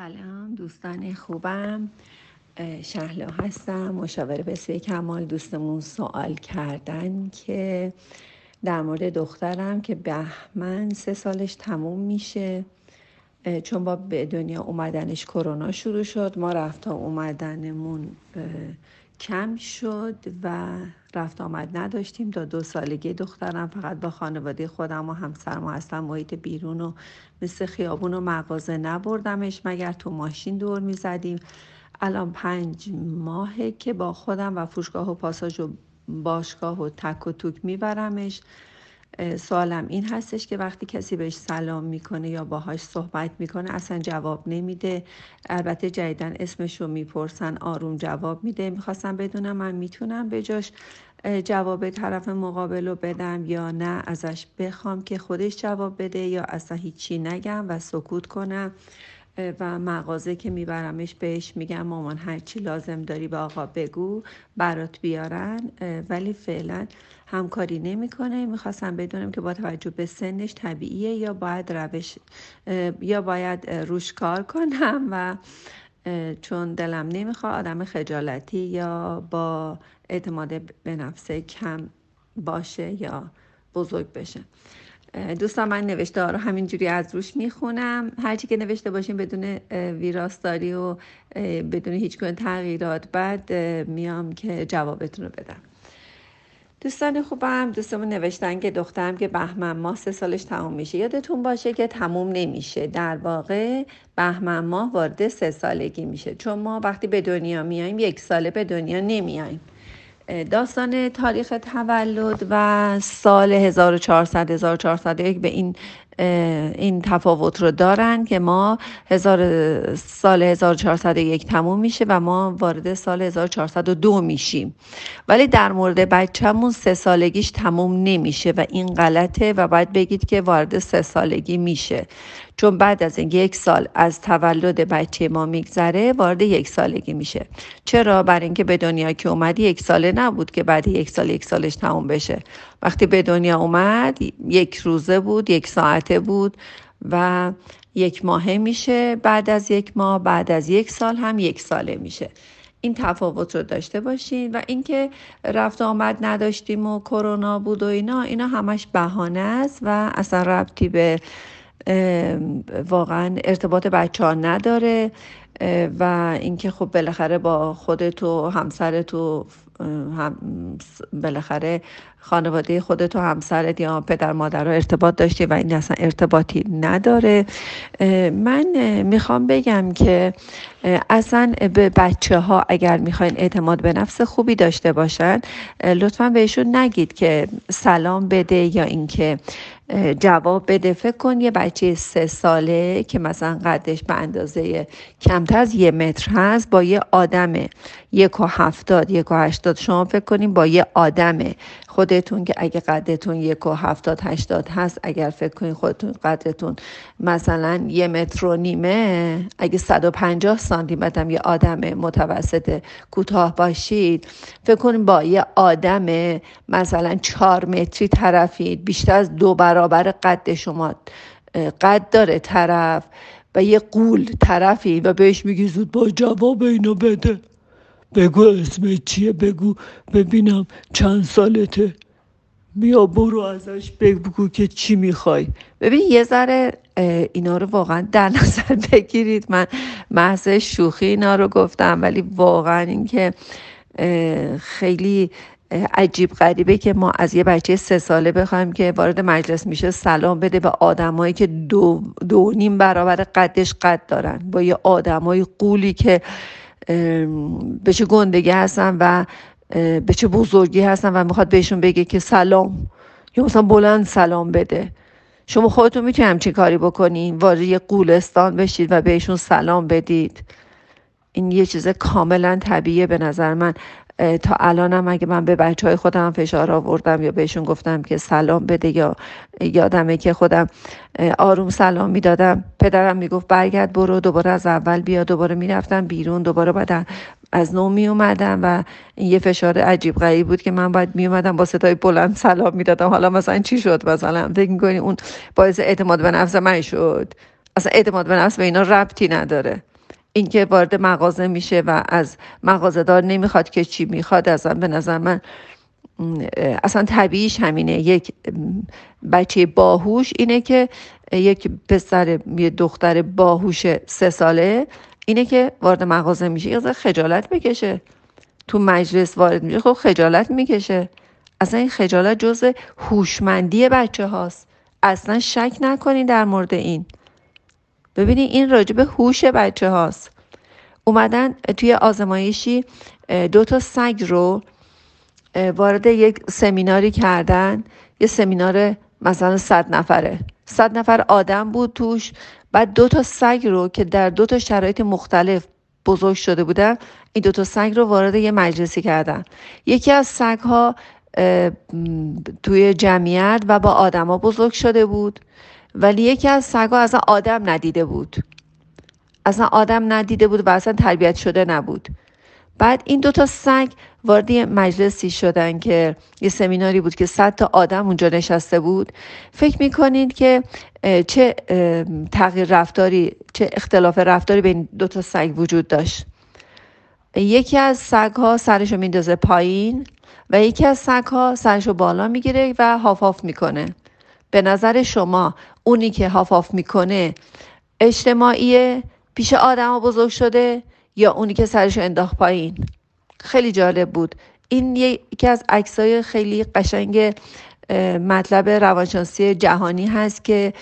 سلام دوستان خوبم. شهلا هستم مشاور بسیار کمال دوستمون سوال کردن که در مورد دخترم که بهمن سه سالش تموم میشه. چون با به دنیا اومدنش کرونا شروع شد ما رفت اومدنمون کم شد و رفت آمد نداشتیم. تا دو سالگی دخترم فقط با خانواده خودم و همسرم و اصلا محیط بیرون و مثل خیابون و مغازه نبردمش مگر تو ماشین دور می‌زدیم. الان پنج ماهه که با خودم و فروشگاه و پاساژ و باشگاه و تک و توک میبرمش. سوالم این هستش که وقتی کسی بهش سلام می‌کنه یا باهاش صحبت می‌کنه اصلا جواب نمیده. البته جدیدن اسمش رو می‌پرسن آروم جواب میده. می‌خواستم بدونم من می‌تونم به جاش جواب طرف مقابل رو بدم یا نه ازش بخوام که خودش جواب بده یا اصلا هیچی نگم و سکوت کنم. و مغازه که میبرمش بهش میگم مامان هرچی لازم داری به آقا بگو برات بیارن. ولی فعلا همکاری نمی‌کنه. می‌خواستم بدونم که با توجه به سنش طبیعیه یا باید روش یا باید روش کار کنم و چون دلم نمی‌خواد آدم خجالتی یا با اعتماد به نفسه کم باشه یا بزرگ بشه. دوستان من نوشته رو همینجوری از روش می‌خونم. هرچی که نوشته باشیم بدون ویراستاری و بدون هیچ گونه تغییرات بعد میام که جوابتون رو بدم. دوستان خوبم دوستمون نوشتن که دخترم که بهمن ماه سه سالش تموم میشه. یادتون باشه که تموم نمیشه. در واقع بهمن ماه وارد سه سالگی میشه. چون ما وقتی به دنیا میایم یک ساله به دنیا نمیایم. داستان تاریخ تولد و سال 1400 1401 به این این تفاوت رو دارن که ما هزار سال 1401 تموم میشه و ما وارد سال 1402 میشیم. ولی در مورد بچهمون سه سالگیش تموم نمیشه و این غلطه و باید بگید که وارد سه سالگی میشه. چون بعد از اینکه یک سال از تولد بچه ما میگذره وارد یک سالگی میشه. چرا؟ برای اینکه به دنیا که اومدی یک ساله نبود که بعد یک سال یک سالش تموم بشه. وقتی به دنیا اومد یک روزه بود یک ساعته بود و یک ماهه میشه بعد از یک ماه بعد از یک سال هم یک ساله میشه. این تفاوت رو داشته باشین و اینکه رفت آمد نداشتیم و کرونا بود و اینا اینا همش بهانه است و اصلا ربطی به واقعا ارتباط بچه ها نداره. و اینکه خب بالاخره با خودت و همسرت و هم بالاخره خانواده خودت و همسرت یا پدر مادر رو ارتباط داشتی و این اصلا ارتباطی نداره. من می‌خوام بگم که اصلا به بچه ها اگر می‌خواین اعتماد به نفس خوبی داشته باشن لطفا بهشون نگید که سلام بده یا اینکه جواب بده. فکر کن یه بچه سه ساله که مثلا قدش به اندازه کمتر از یه متر هست با یه آدم یک و هفتاد یک و هشتاد. شما فکر کنیم با یه آدم خودتون که اگه قدتون یک و هفتاد هشتاد هست اگر فکر کنید خودتون قدرتون مثلا یه متر و نیمه اگه 150 سانتی متر یه آدم متوسط کوتاه باشید. فکر کنید با یه آدم مثلا چهار متری طرفید بیشتر از دو برابر قد شما قد داره طرف و یه قول طرفی و بهش میگی زود با جواب اینو بده. بگو اسم چیه بگو ببینم چند سالته. بیا برو ازش بگو که چی می‌خوای. ببین یه ذره اینا رو واقعا در نظر بگیرید. من محض شوخی اینا رو گفتم ولی واقعا اینکه خیلی عجیب غریبه که ما از یه بچه سه ساله بخوایم که وارد مجلس میشه سلام بده به آدمایی که دو, دو نیم برابر قدش قد دارن. با یه آدمای قولی که به چه گندگی هستن و به چه بزرگی هستن و می‌خواد بهشون بگه که سلام یا مثلا بلند سلام بده. شما خودتون می‌تونید همچین کاری بکنین وارد یه قولستان بشید و بهشون سلام بدید. این یه چیز کاملا طبیعیه به نظر من. تا الانم اگه من به بچه های خودم فشار آوردم یا بهشون گفتم که سلام بده یا یادمه که خودم آروم سلام می‌دادم پدرم می‌گفت برگرد برو دوباره از اول بیا دوباره می‌رفتم بیرون دوباره بعد از نو می اومدم و یه فشار عجیب غریب بود که من باید می اومدم با صدای بلند سلام می‌دادم. حالا مثلا چی شد؟ مثلا فکر می‌کنی اون باعث اعتماد به نفس من شد. اصلا اعتماد به نفس به اینا ربطی نداره. اینکه وارد مغازه میشه و از مغازه دار نمی‌خواد که چی می‌خواد ازم به نظر من اصلا طبیعیش همینه. یک بچه باهوش اینه که یک پسر یه دختر باهوش سه ساله اینه که وارد مغازه میشه. یه خجالت بکشه. تو مجلس وارد میشه خب خجالت می‌کشه. اصلا این خجالت جز هوشمندی بچه هاست اصلا شک نکنین در مورد این. ببینید این راجب هوش بچه هاست. اومدن توی آزمایشی دو تا سگ رو وارد یک سمیناری کردن. یه سمینار مثلا صد نفره. صد نفر آدم بود توش. بعد دو تا سگ رو که در دو تا شرایط مختلف بزرگ شده بودن این دو تا سگ رو وارد یه مجلسی کردن. یکی از سگ ها توی جمعیت و با آدما بزرگ شده بود. ولی یکی از سگ ها اصلا آدم ندیده بود. اصلا آدم ندیده بود و اصلا تربیت شده نبود. بعد این دوتا سگ وارد مجلسی شدن که یه سمیناری بود که صد تا آدم اونجا نشسته بود. فکر می‌کنید که چه تغییر رفتاری چه اختلاف رفتاری بین دو تا سگ وجود داشت؟ یکی از سگ ها سرشو میندازه پایین و یکی از سگ ها سرشو بالا می‌گیره و هاف می‌کنه. به نظر شما اونی که هاف می‌کنه اجتماعیه پیش آدم بزرگ شده یا اونی که سرش انداخت پایین؟ خیلی جالب بود. این یکی از عکسای خیلی قشنگ مطلب روانشناسی جهانی هست که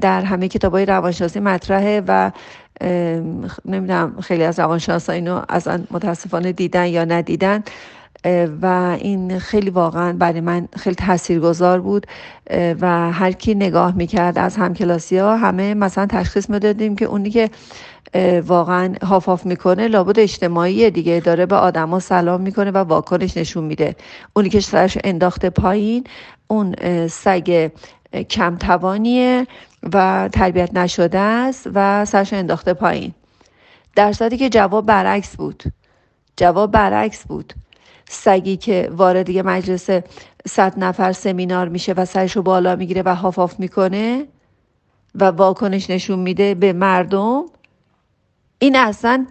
در همه کتاب های روانشناسی مطرحه و نمی‌دونم خیلی از روانشناسا اینو از متاسفانه دیدن یا ندیدن. و این خیلی واقعا برای من خیلی تاثیرگذار بود و هر کی نگاه می‌کرد از همکلاسی ها همه مثلا تشخیص می‌دادیم که اونی که واقعا هاف می‌کنه لابد اجتماعی دیگه داره به آدما سلام می‌کنه و واکنش نشون میده. اونی که سرش انداخته پایین اون سگ کمتوانیه و تربیت نشده است و سرش انداخته پایین. در صورتی که جواب برعکس بود. جواب برعکس بود. سگی که وارد یه مجلس صد نفر سمینار میشه و سرشو بالا می‌گیره و هاف می‌کنه و واکنش نشون میده به مردم این اصلا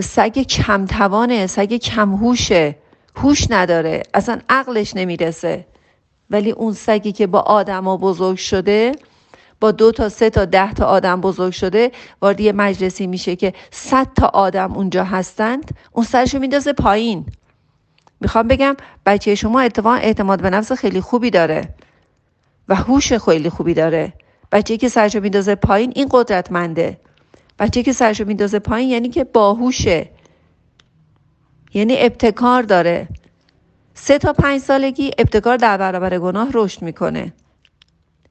سگ کمتوانه سگ کمهوشه هوش نداره اصلا عقلش نمی‌رسه. ولی اون سگی که با آدما بزرگ شده با دو تا سه تا ده تا آدم بزرگ شده وارد یه مجلسی میشه که صد تا آدم اونجا هستند اون سرشو میندازه پایین. می‌خوام بگم بچه شما اتفاقا اعتماد به نفس خیلی خوبی داره و هوش خیلی خوبی داره. بچه که سرشو میندازه پایین این قدرتمنده. بچه که سرشو میندازه پایین یعنی که باهوشه. یعنی ابتکار داره. سه تا پنج سالگی ابتکار در برابر گناه رشد می‌کنه.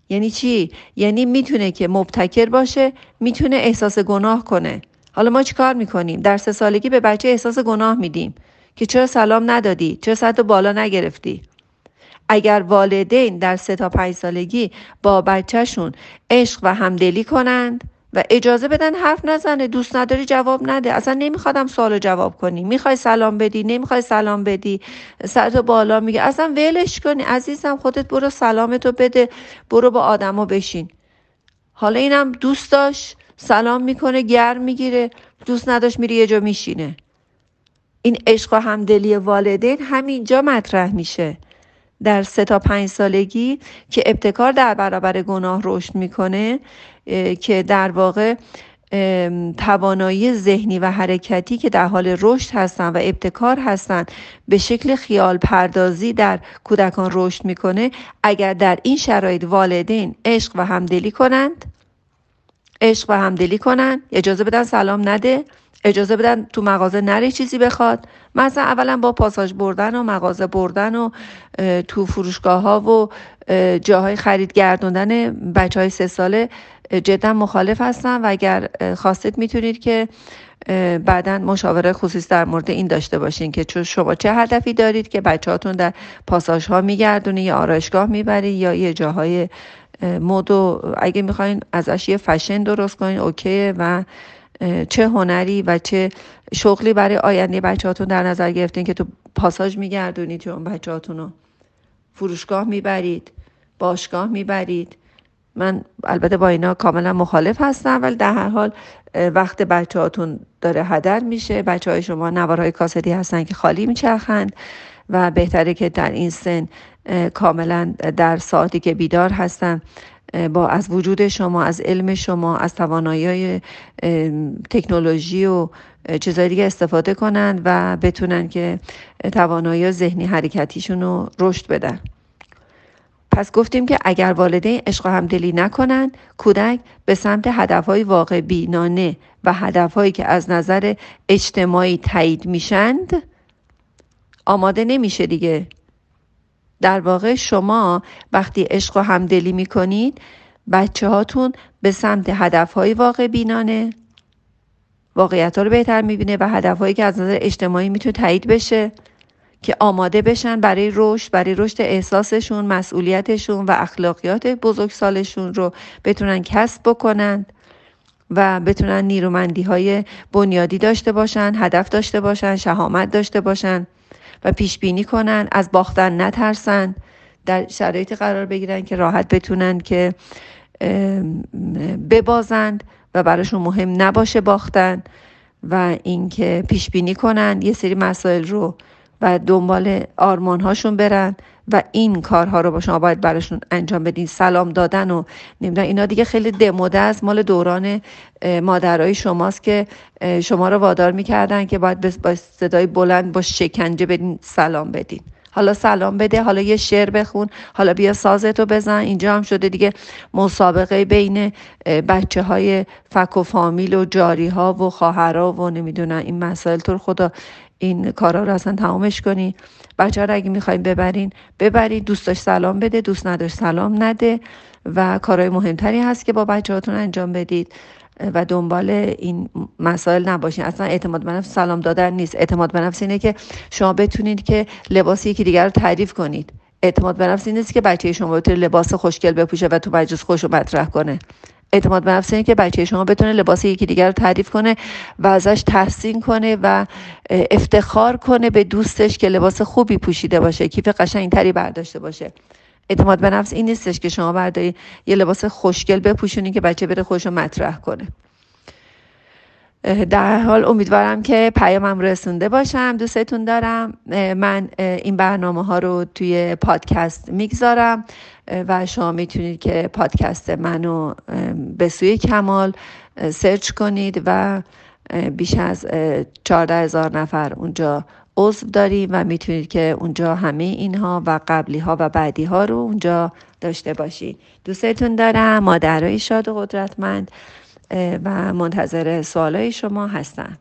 یعنی چی؟ یعنی می‌تونه که مبتکر باشه می‌تونه احساس گناه کنه. حالا ما چیکار می‌کنیم؟ در سه سالگی به بچه احساس گناه میدیم. که چرا سلام ندادی؟ چرا سطح بالا نگرفتی؟ اگر والدین در سه تا پنج سالگی با بچهشون عشق و همدلی کنند و اجازه بدن حرف نزنه دوست نداری جواب نده. اصلا نمیخوادم سوالو جواب کنی. می‌خوای سلام بدی؟ نمی‌خوای سلام بدی؟ سرتو بالا میگه. اصلا ولش کنی. عزیزم خودت برو سلامتو بده. برو با آدما بشین. حالا اینم دوست داشت. سلام می‌کنه گرم می‌گیره. دوست نداشت میره یه جا میشینه. این عشق و همدلی والدین همینجا مطرح میشه. در سه تا پنج سالگی که ابتکار در برابر گناه رشد می‌کنه که در واقع توانایی ذهنی و حرکتی که در حال رشد هستند و ابتکار هستند به شکل خیال پردازی در کودکان رشد می‌کنه اگر در این شرایط والدین عشق و همدلی کنند عشق و همدلی کنند اجازه بدن سلام نده. اجازه بدن تو مغازه نره چیزی بخواد. مثلا اولا با پاساژ بردن و مغازه بردن و تو فروشگاه ها و جاهای خرید گردوندن بچه های سه ساله جدا مخالف هستم و اگر خواستید می‌تونید که بعدا مشاوره خصوصی در مورد این داشته باشین که شما چه هدفی دارید که بچه هاتون در پاساژ ها میگردونی یا آرایشگاه می‌برید یا یه جاهای مد و اگه می‌خواین ازش یه فشن درست کنین اوکی و چه هنری و چه شغلی برای آینده بچهاتون در نظر گرفتین که تو پاساژ میگردونید چون بچهاتون رو. فروشگاه می‌برید باشگاه می‌برید. من البته با اینا کاملا مخالف هستم ولی در هر حال وقت بچه هاتون داره هدر میشه. بچه های شما نوارهای کاسدی هستن که خالی میچرخند و بهتره که در این سن کاملا در ساعتی که بیدار هستن با از وجود شما از علم شما از توانایی تکنولوژی و چیزهای دیگه استفاده کنند و بتونن که توانایی ذهنی حرکتیشون رو رشد بدن. پس گفتیم که اگر والدین عشق و همدلی نکنن کودک به سمت هدفهای واقع بینانه و هدفهایی که از نظر اجتماعی تایید میشند آماده نمیشه دیگه. در واقع شما وقتی عشق و همدلی می‌کنید بچه هاتون به سمت هدفهای واقع بینانه. واقعیت ها رو بهتر می‌بینه و هدفهایی که از نظر اجتماعی می‌تونه تایید بشه که آماده بشن برای رشد برای رشد احساسشون مسئولیتشون و اخلاقیات بزرگسالشون رو بتونن کسب بکنند و بتونن نیرومندی های بنیادی داشته باشن هدف داشته باشن شهامت داشته باشن. و پیش بینی کنن از باختن نترسن در شرایطی قرار بگیرن که راحت بتونن که ببازند و براشون مهم نباشه باختن و اینکه پیش بینی کنن. یه سری مسائل رو و دنبال آرمان هاشون برن و این کارها رو با شما باید براشون انجام بدین. سلام دادن و نمی‌دونم اینا دیگه خیلی دموده است. مال دوران مادرای شماست که شما رو وادار می‌کردن که باید با صدای بلند با شکنجه بدین سلام بدین. حالا سلام بده حالا یه شعر بخون حالا بیا سازتو بزن. اینجا هم شده دیگه مسابقه بین بچه های فک و فامیل و جاری ها و خواهرها و نمی‌دونن این مسائل تو خدا این کارا رو اصلا تمامش کنی. بچه رو اگه می‌خوایم ببرین ببرید دوست داشت سلام بده دوست نداشت سلام نده. و کارهای مهمتری هست که با بچه هاتون انجام بدید. و دنبال این مسائل نباشین. اصلا اعتماد به سلام دادن نیست. اعتماد به نفس اینه که شما بتونید که لباس یکی دیگر رو تعریف کنید. اعتماد به نفس این نیست که بچه شما بتونه لباس خوشگل بپوشه و تو مجلس خوش رو مطرح کنه. اعتماد به نفس اینه که بچه شما بتونه لباس یکی دیگر رو تعریف کنه و ازش تحسین کنه و افتخار کنه به دوستش که لباس خوبی پوشیده باشه کیف قشنگتری برداشته باشه. اعتماد به نفس این نیستش که شما برداری یه لباس خوشگل بپوشونی که بچه بره خوش رو مطرح کنه. در حال امیدوارم که پیامم رسونده باشم. دوستتون دارم. من این برنامه ها رو توی پادکست می‌گذارم و شما می‌تونید که پادکست منو به سوی کمال سرچ کنید و بیش از چارده هزار نفر اونجا عضو داریم و می‌تونید که اونجا همه اینها و قبلی ها و بعدی ها رو اونجا داشته باشید. دوستتون دارم. مادرای شاد و قدرتمند. و منتظر سوالای شما هستم.